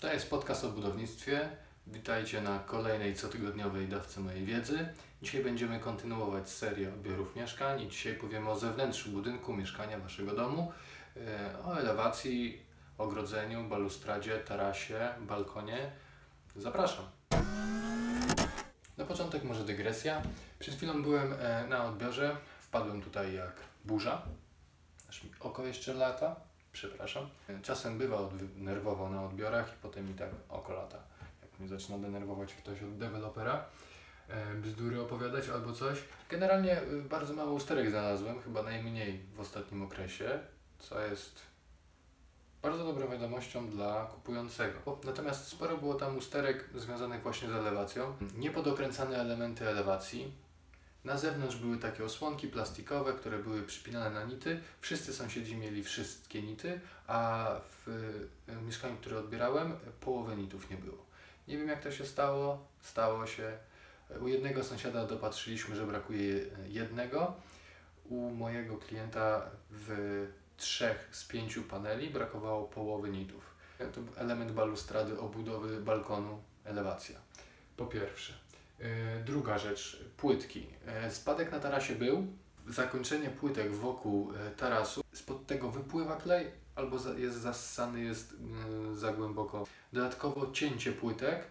To jest podcast o budownictwie. Witajcie na kolejnej cotygodniowej dawce mojej wiedzy. Dzisiaj będziemy kontynuować serię odbiorów mieszkań i dzisiaj powiemy o zewnętrzu budynku, mieszkania Waszego domu, e, o elewacji, ogrodzeniu, balustradzie, tarasie, balkonie. Zapraszam. Na początek może dygresja. Przed chwilą byłem e, na odbiorze, wpadłem tutaj jak burza, aż mi oko jeszcze lata, przepraszam. Czasem bywa nerwowo na odbiorach i potem mi tak oko lata. Jak mnie zaczyna denerwować ktoś od dewelopera, e, bzdury opowiadać albo coś. Generalnie y, bardzo mało usterek znalazłem, chyba najmniej w ostatnim okresie, co jest bardzo dobrą wiadomością dla kupującego. Natomiast sporo było tam usterek związanych właśnie z elewacją. Niepodokręcane elementy elewacji. Na zewnątrz były takie osłonki plastikowe, które były przypinane na nity. Wszyscy sąsiedzi mieli wszystkie nity, a w mieszkaniu, które odbierałem, połowy nitów nie było. Nie wiem jak to się stało, stało się. U jednego sąsiada dopatrzyliśmy, że brakuje jednego. U mojego klienta w trzech z pięciu paneli brakowało połowy nitów. To element balustrady obudowy balkonu, elewacja. Po pierwsze. Yy, druga rzecz, płytki. Yy, spadek na tarasie był. Zakończenie płytek wokół yy, tarasu, spod tego wypływa klej albo jest zassany, jest za głęboko. Dodatkowo cięcie płytek.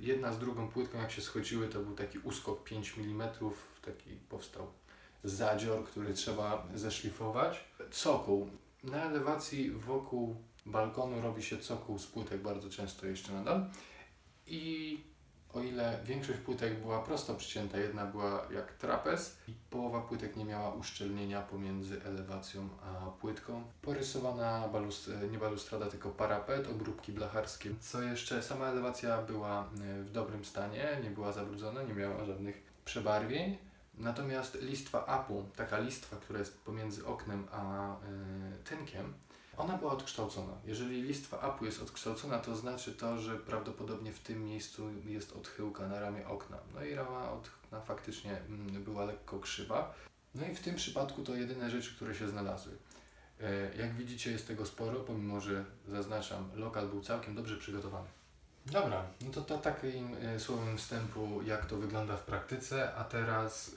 Jedna z drugą płytką, jak się schodziły, to był taki uskok 5 mm, taki powstał zadzior, który trzeba zeszlifować. Cokół. Na elewacji wokół balkonu robi się cokół z płytek bardzo często jeszcze nadal. I o ile większość płytek była prosto przycięta, jedna była jak trapez i połowa płytek nie miała uszczelnienia pomiędzy elewacją a płytką. Porysowana balust nie balustrada, tylko parapet, obróbki blacharskie. Co jeszcze, sama elewacja była w dobrym stanie, nie była zabrudzona, nie miała żadnych przebarwień. Natomiast listwa apu, taka listwa, która jest pomiędzy oknem a y, tynkiem, ona była odkształcona. Jeżeli listwa apu jest odkształcona, to znaczy to, że prawdopodobnie w tym miejscu jest odchyłka na ramię okna. No i rama okna faktycznie mm, była lekko krzywa. No i w tym przypadku to jedyne rzeczy, które się znalazły. Y, jak widzicie jest tego sporo, pomimo że zaznaczam, lokal był całkiem dobrze przygotowany. Dobra, no to, to takim y, słowem wstępu, jak to wygląda w praktyce, a teraz y,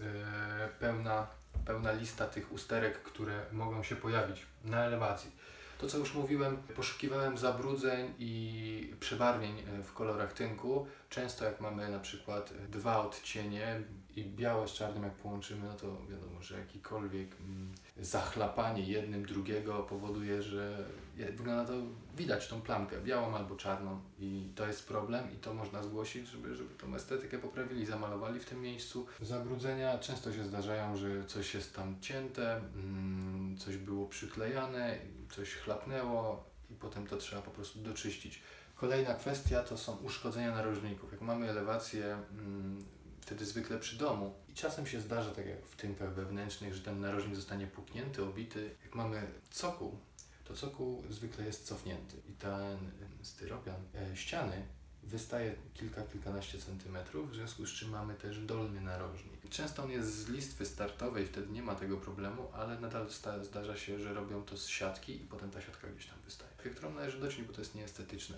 pełna, pełna lista tych usterek, które mogą się pojawić na elewacji. To co już mówiłem, poszukiwałem zabrudzeń i przebarwień w kolorach tynku. Często jak mamy na przykład dwa odcienie i białe z czarnym jak połączymy, no to wiadomo, że jakikolwiek mm, zachlapanie jednym drugiego powoduje, że wygląda to, widać tą plamkę białą albo czarną i to jest problem i to można zgłosić, żeby, żeby tą estetykę poprawili, zamalowali w tym miejscu. Zabrudzenia często się zdarzają, że coś jest tam cięte, mm, coś było przyklejane, coś chlapnęło i potem to trzeba po prostu doczyścić. Kolejna kwestia to są uszkodzenia narożników. Jak mamy elewację, mm, wtedy zwykle przy domu i czasem się zdarza, tak jak w tynkach wewnętrznych, że ten narożnik zostanie puknięty, obity. Jak mamy cokół, to cokół zwykle jest cofnięty i ten styropian e, ściany wystaje kilka, kilkanaście centymetrów, w związku z czym mamy też dolny narożnik. Często on jest z listwy startowej, wtedy nie ma tego problemu, ale nadal zdarza się, że robią to z siatki i potem ta siatka gdzieś tam wystaje, którą należy dociąć, bo to jest nieestetyczne.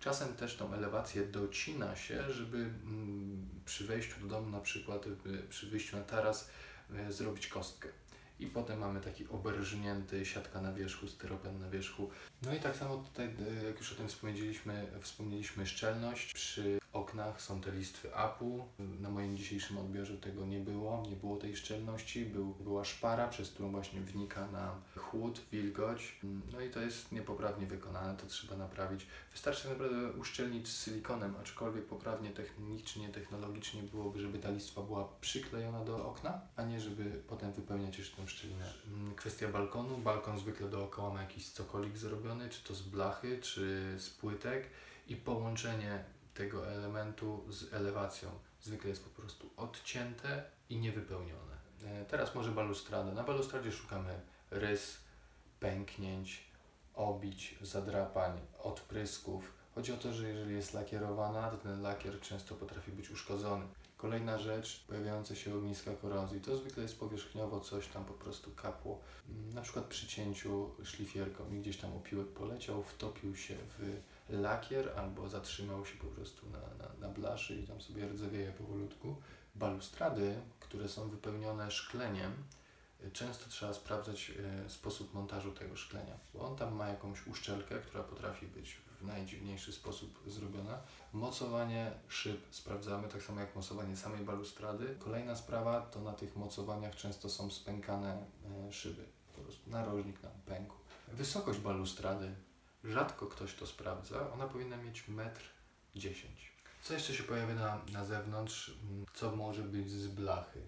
Czasem też tą elewację docina się, żeby mm, przy wejściu do domu, na przykład przy wyjściu na taras, e, zrobić kostkę. I potem mamy taki oberżnięty, siatka na wierzchu, styropian na wierzchu. No i tak samo tutaj, e, jak już o tym wspomnieliśmy, wspomnieliśmy szczelność. Przy oknach są te listwy apu. Na moim dzisiejszym odbiorze tego nie było, nie było tej szczelności. Był, była szpara, przez którą właśnie wnika nam chłód, wilgoć. No i to jest niepoprawnie wykonane, to trzeba naprawić. Wystarczy naprawdę uszczelnić z silikonem, aczkolwiek poprawnie technicznie, technologicznie byłoby, żeby ta listwa była przyklejona do okna, a nie żeby potem wypełniać jeszcze tą szczelinę. Kwestia balkonu. Balkon zwykle dookoła ma jakiś cokolik zrobiony, czy to z blachy, czy z płytek i połączenie tego elementu z elewacją zwykle jest po prostu odcięte i niewypełnione. E, teraz może balustrada. Na balustradzie szukamy rys, pęknięć, obić, zadrapań, odprysków. Chodzi o to, że jeżeli jest lakierowana, to ten lakier często potrafi być uszkodzony. Kolejna rzecz, pojawiające się ogniska korozji. To zwykle jest powierzchniowo coś tam po prostu kapło. Na przykład przy cięciu szlifierką i gdzieś tam opiłek poleciał, wtopił się w lakier albo zatrzymał się po prostu na, na, na blaszy i tam sobie rdzewieje powolutku. Balustrady, które są wypełnione szkleniem, często trzeba sprawdzać y, sposób montażu tego szklenia, bo on tam ma jakąś uszczelkę, która potrafi być w najdziwniejszy sposób zrobiona. Mocowanie szyb sprawdzamy, tak samo jak mocowanie samej balustrady. Kolejna sprawa to na tych mocowaniach często są spękane y, szyby, po prostu narożnik nam pękł. Wysokość balustrady, rzadko ktoś to sprawdza, ona powinna mieć metr 10. Co jeszcze się pojawia na, na zewnątrz? Mm, Co może być z blachy?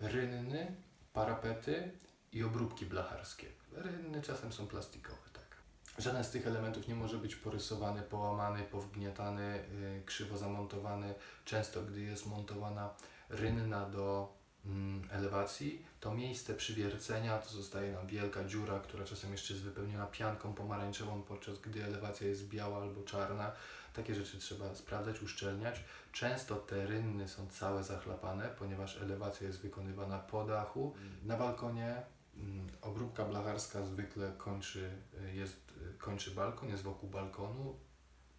Rynny, parapety i obróbki blacharskie. Rynny czasem są plastikowe, tak. Żaden z tych elementów nie może być porysowany, połamany, powgniatany, yy, krzywo zamontowany. Często, gdy jest montowana rynna do elewacji, to miejsce przywiercenia to zostaje nam wielka dziura, która czasem jeszcze jest wypełniona pianką pomarańczową, podczas gdy elewacja jest biała albo czarna. Takie rzeczy trzeba sprawdzać, uszczelniać. Często te rynny są całe zachlapane, ponieważ elewacja jest wykonywana po dachu. Na balkonie mm, obróbka blacharska zwykle kończy, y, jest, y, kończy balkon, jest wokół balkonu,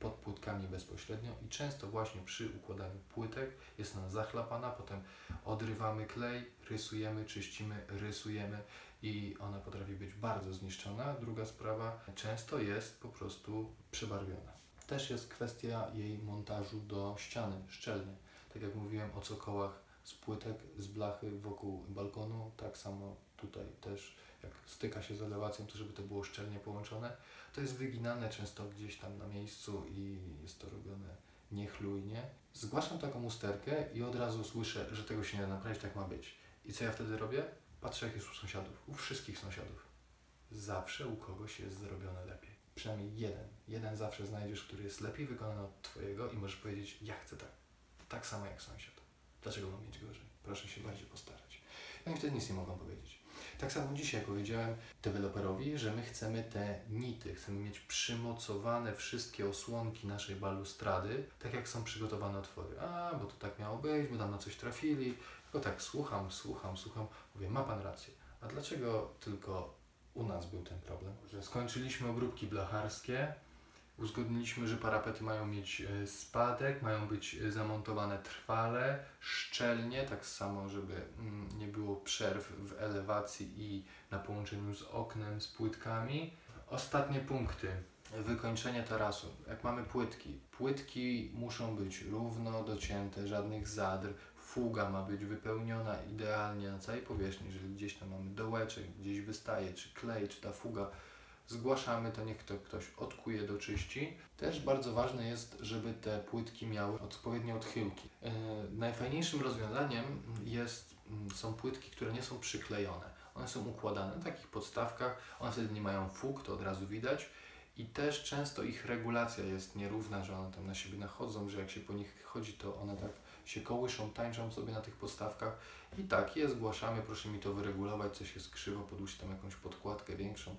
pod płytkami bezpośrednio i często właśnie przy układaniu płytek jest ona zachlapana, potem odrywamy klej, rysujemy, czyścimy, rysujemy i ona potrafi być bardzo zniszczona. Druga sprawa, często jest po prostu przebarwiona. Też jest kwestia jej montażu do ściany, szczelnie. Tak jak mówiłem o cokołach z płytek, z blachy wokół balkonu, tak samo tutaj też jak styka się z elewacją, to żeby to było szczelnie połączone. To jest wyginane często gdzieś tam na miejscu i jest to robione niechlujnie. Zgłaszam taką usterkę i od razu słyszę, że tego się nie da naprawić, tak ma być. I co ja wtedy robię? Patrzę jak jest u sąsiadów, u wszystkich sąsiadów. Zawsze u kogoś jest zrobione lepiej. Przynajmniej jeden. Jeden zawsze znajdziesz, który jest lepiej wykonany od Twojego i możesz powiedzieć, ja chcę tak. Tak samo jak sąsiad. Dlaczego mam mieć gorzej? Proszę się bardziej postarać. No i wtedy nic nie mogą powiedzieć. Tak samo dzisiaj powiedziałem deweloperowi, że my chcemy te nity, chcemy mieć przymocowane wszystkie osłonki naszej balustrady, tak jak są przygotowane otwory. A, bo to tak miało być, bo tam na coś trafili. Tylko tak słucham, słucham, słucham. Mówię, ma Pan rację. A dlaczego tylko u nas był ten problem? Że skończyliśmy obróbki blacharskie, Uzgodniliśmy, że parapety mają mieć e, spadek, mają być e, zamontowane trwale, szczelnie, tak samo, żeby mm, nie było przerw w elewacji i na połączeniu z oknem, z płytkami. Ostatnie punkty. Wykończenie tarasu. Jak mamy płytki, płytki muszą być równo docięte, żadnych zadr. Fuga ma być wypełniona idealnie na całej powierzchni. Jeżeli gdzieś tam mamy dołeczek, gdzieś wystaje, czy klej, czy ta fuga zgłaszamy, to niech to ktoś odkuje, doczyści. Też bardzo ważne jest, żeby te płytki miały odpowiednie odchyłki. Yy, najfajniejszym rozwiązaniem jest, mm, są płytki, które nie są przyklejone. One są układane na takich podstawkach, one wtedy nie mają fug, to od razu widać. I też często ich regulacja jest nierówna, że one tam na siebie nachodzą, że jak się po nich chodzi, to one tak się kołyszą, tańczą sobie na tych podstawkach. I tak je zgłaszamy, proszę mi to wyregulować, coś jest krzywo, podłóż tam jakąś podkładkę większą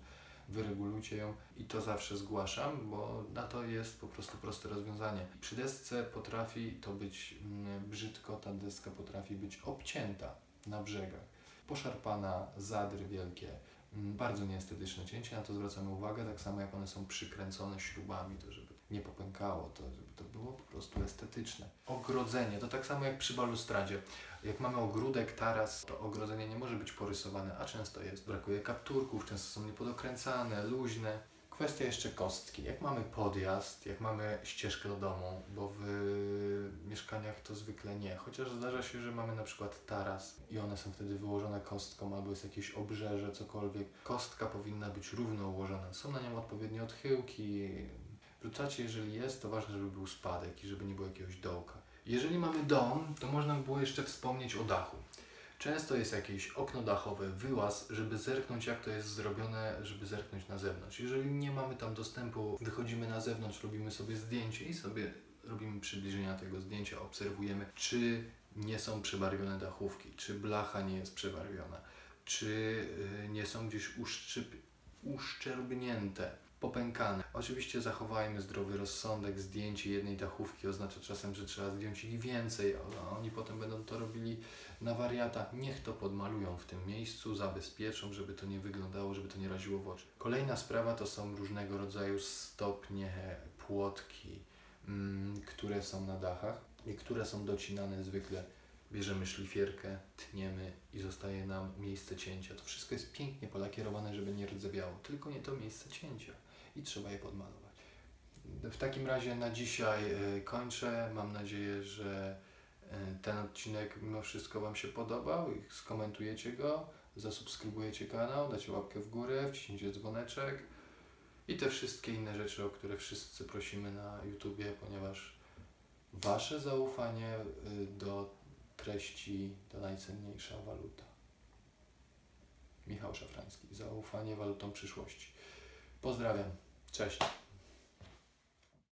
wyregulujcie ją i to zawsze zgłaszam, bo na to jest po prostu proste rozwiązanie. Przy desce potrafi to być mm, brzydko, ta deska potrafi być obcięta na brzegach, poszarpana, zadry wielkie, mm, bardzo nieestetyczne cięcie, na to zwracamy uwagę, tak samo jak one są przykręcone śrubami, to żeby nie popękało, to to było po prostu estetyczne. Ogrodzenie, to tak samo jak przy balustradzie. Jak mamy ogródek, taras, to ogrodzenie nie może być porysowane, a często jest. Brakuje kapturków, często są niepodokręcane, luźne. Kwestia jeszcze kostki. Jak mamy podjazd, jak mamy ścieżkę do domu, bo w mieszkaniach to zwykle nie. Chociaż zdarza się, że mamy na przykład taras i one są wtedy wyłożone kostką, albo jest jakieś obrzeże, cokolwiek. Kostka powinna być równo ułożona. Są na nią odpowiednie odchyłki. Wrzucacie, jeżeli jest, to ważne, żeby był spadek i żeby nie było jakiegoś dołka. Jeżeli mamy dom, to można by było jeszcze wspomnieć o dachu. Często jest jakieś okno dachowe, wyłaz, żeby zerknąć jak to jest zrobione, żeby zerknąć na zewnątrz. Jeżeli nie mamy tam dostępu, wychodzimy na zewnątrz, robimy sobie zdjęcie i sobie robimy przybliżenia tego zdjęcia, obserwujemy, czy nie są przebarwione dachówki, czy blacha nie jest przebarwiona, czy y, nie są gdzieś uszczyp, uszczerbnięte popękane. Oczywiście zachowajmy zdrowy rozsądek, zdjęcie jednej dachówki oznacza czasem, że trzeba zdjąć ich więcej, a oni potem będą to robili na wariata. Niech to podmalują w tym miejscu, zabezpieczą, żeby to nie wyglądało, żeby to nie raziło w oczy. Kolejna sprawa to są różnego rodzaju stopnie, płotki, mm, które są na dachach i które są docinane zwykle. Bierzemy szlifierkę, tniemy i zostaje nam miejsce cięcia. To wszystko jest pięknie polakierowane, żeby nie rdzewiało, tylko nie to miejsce cięcia i trzeba je podmalować. W takim razie na dzisiaj e, kończę. Mam nadzieję, że e, ten odcinek mimo wszystko Wam się podobał skomentujecie go, zasubskrybujecie kanał, dacie łapkę w górę, wciśnijcie dzwoneczek i te wszystkie inne rzeczy, o które wszyscy prosimy na YouTubie, ponieważ Wasze zaufanie y, do treści to najcenniejsza waluta. Michał Szafrański. Zaufanie walutą przyszłości. Pozdrawiam. Cześć.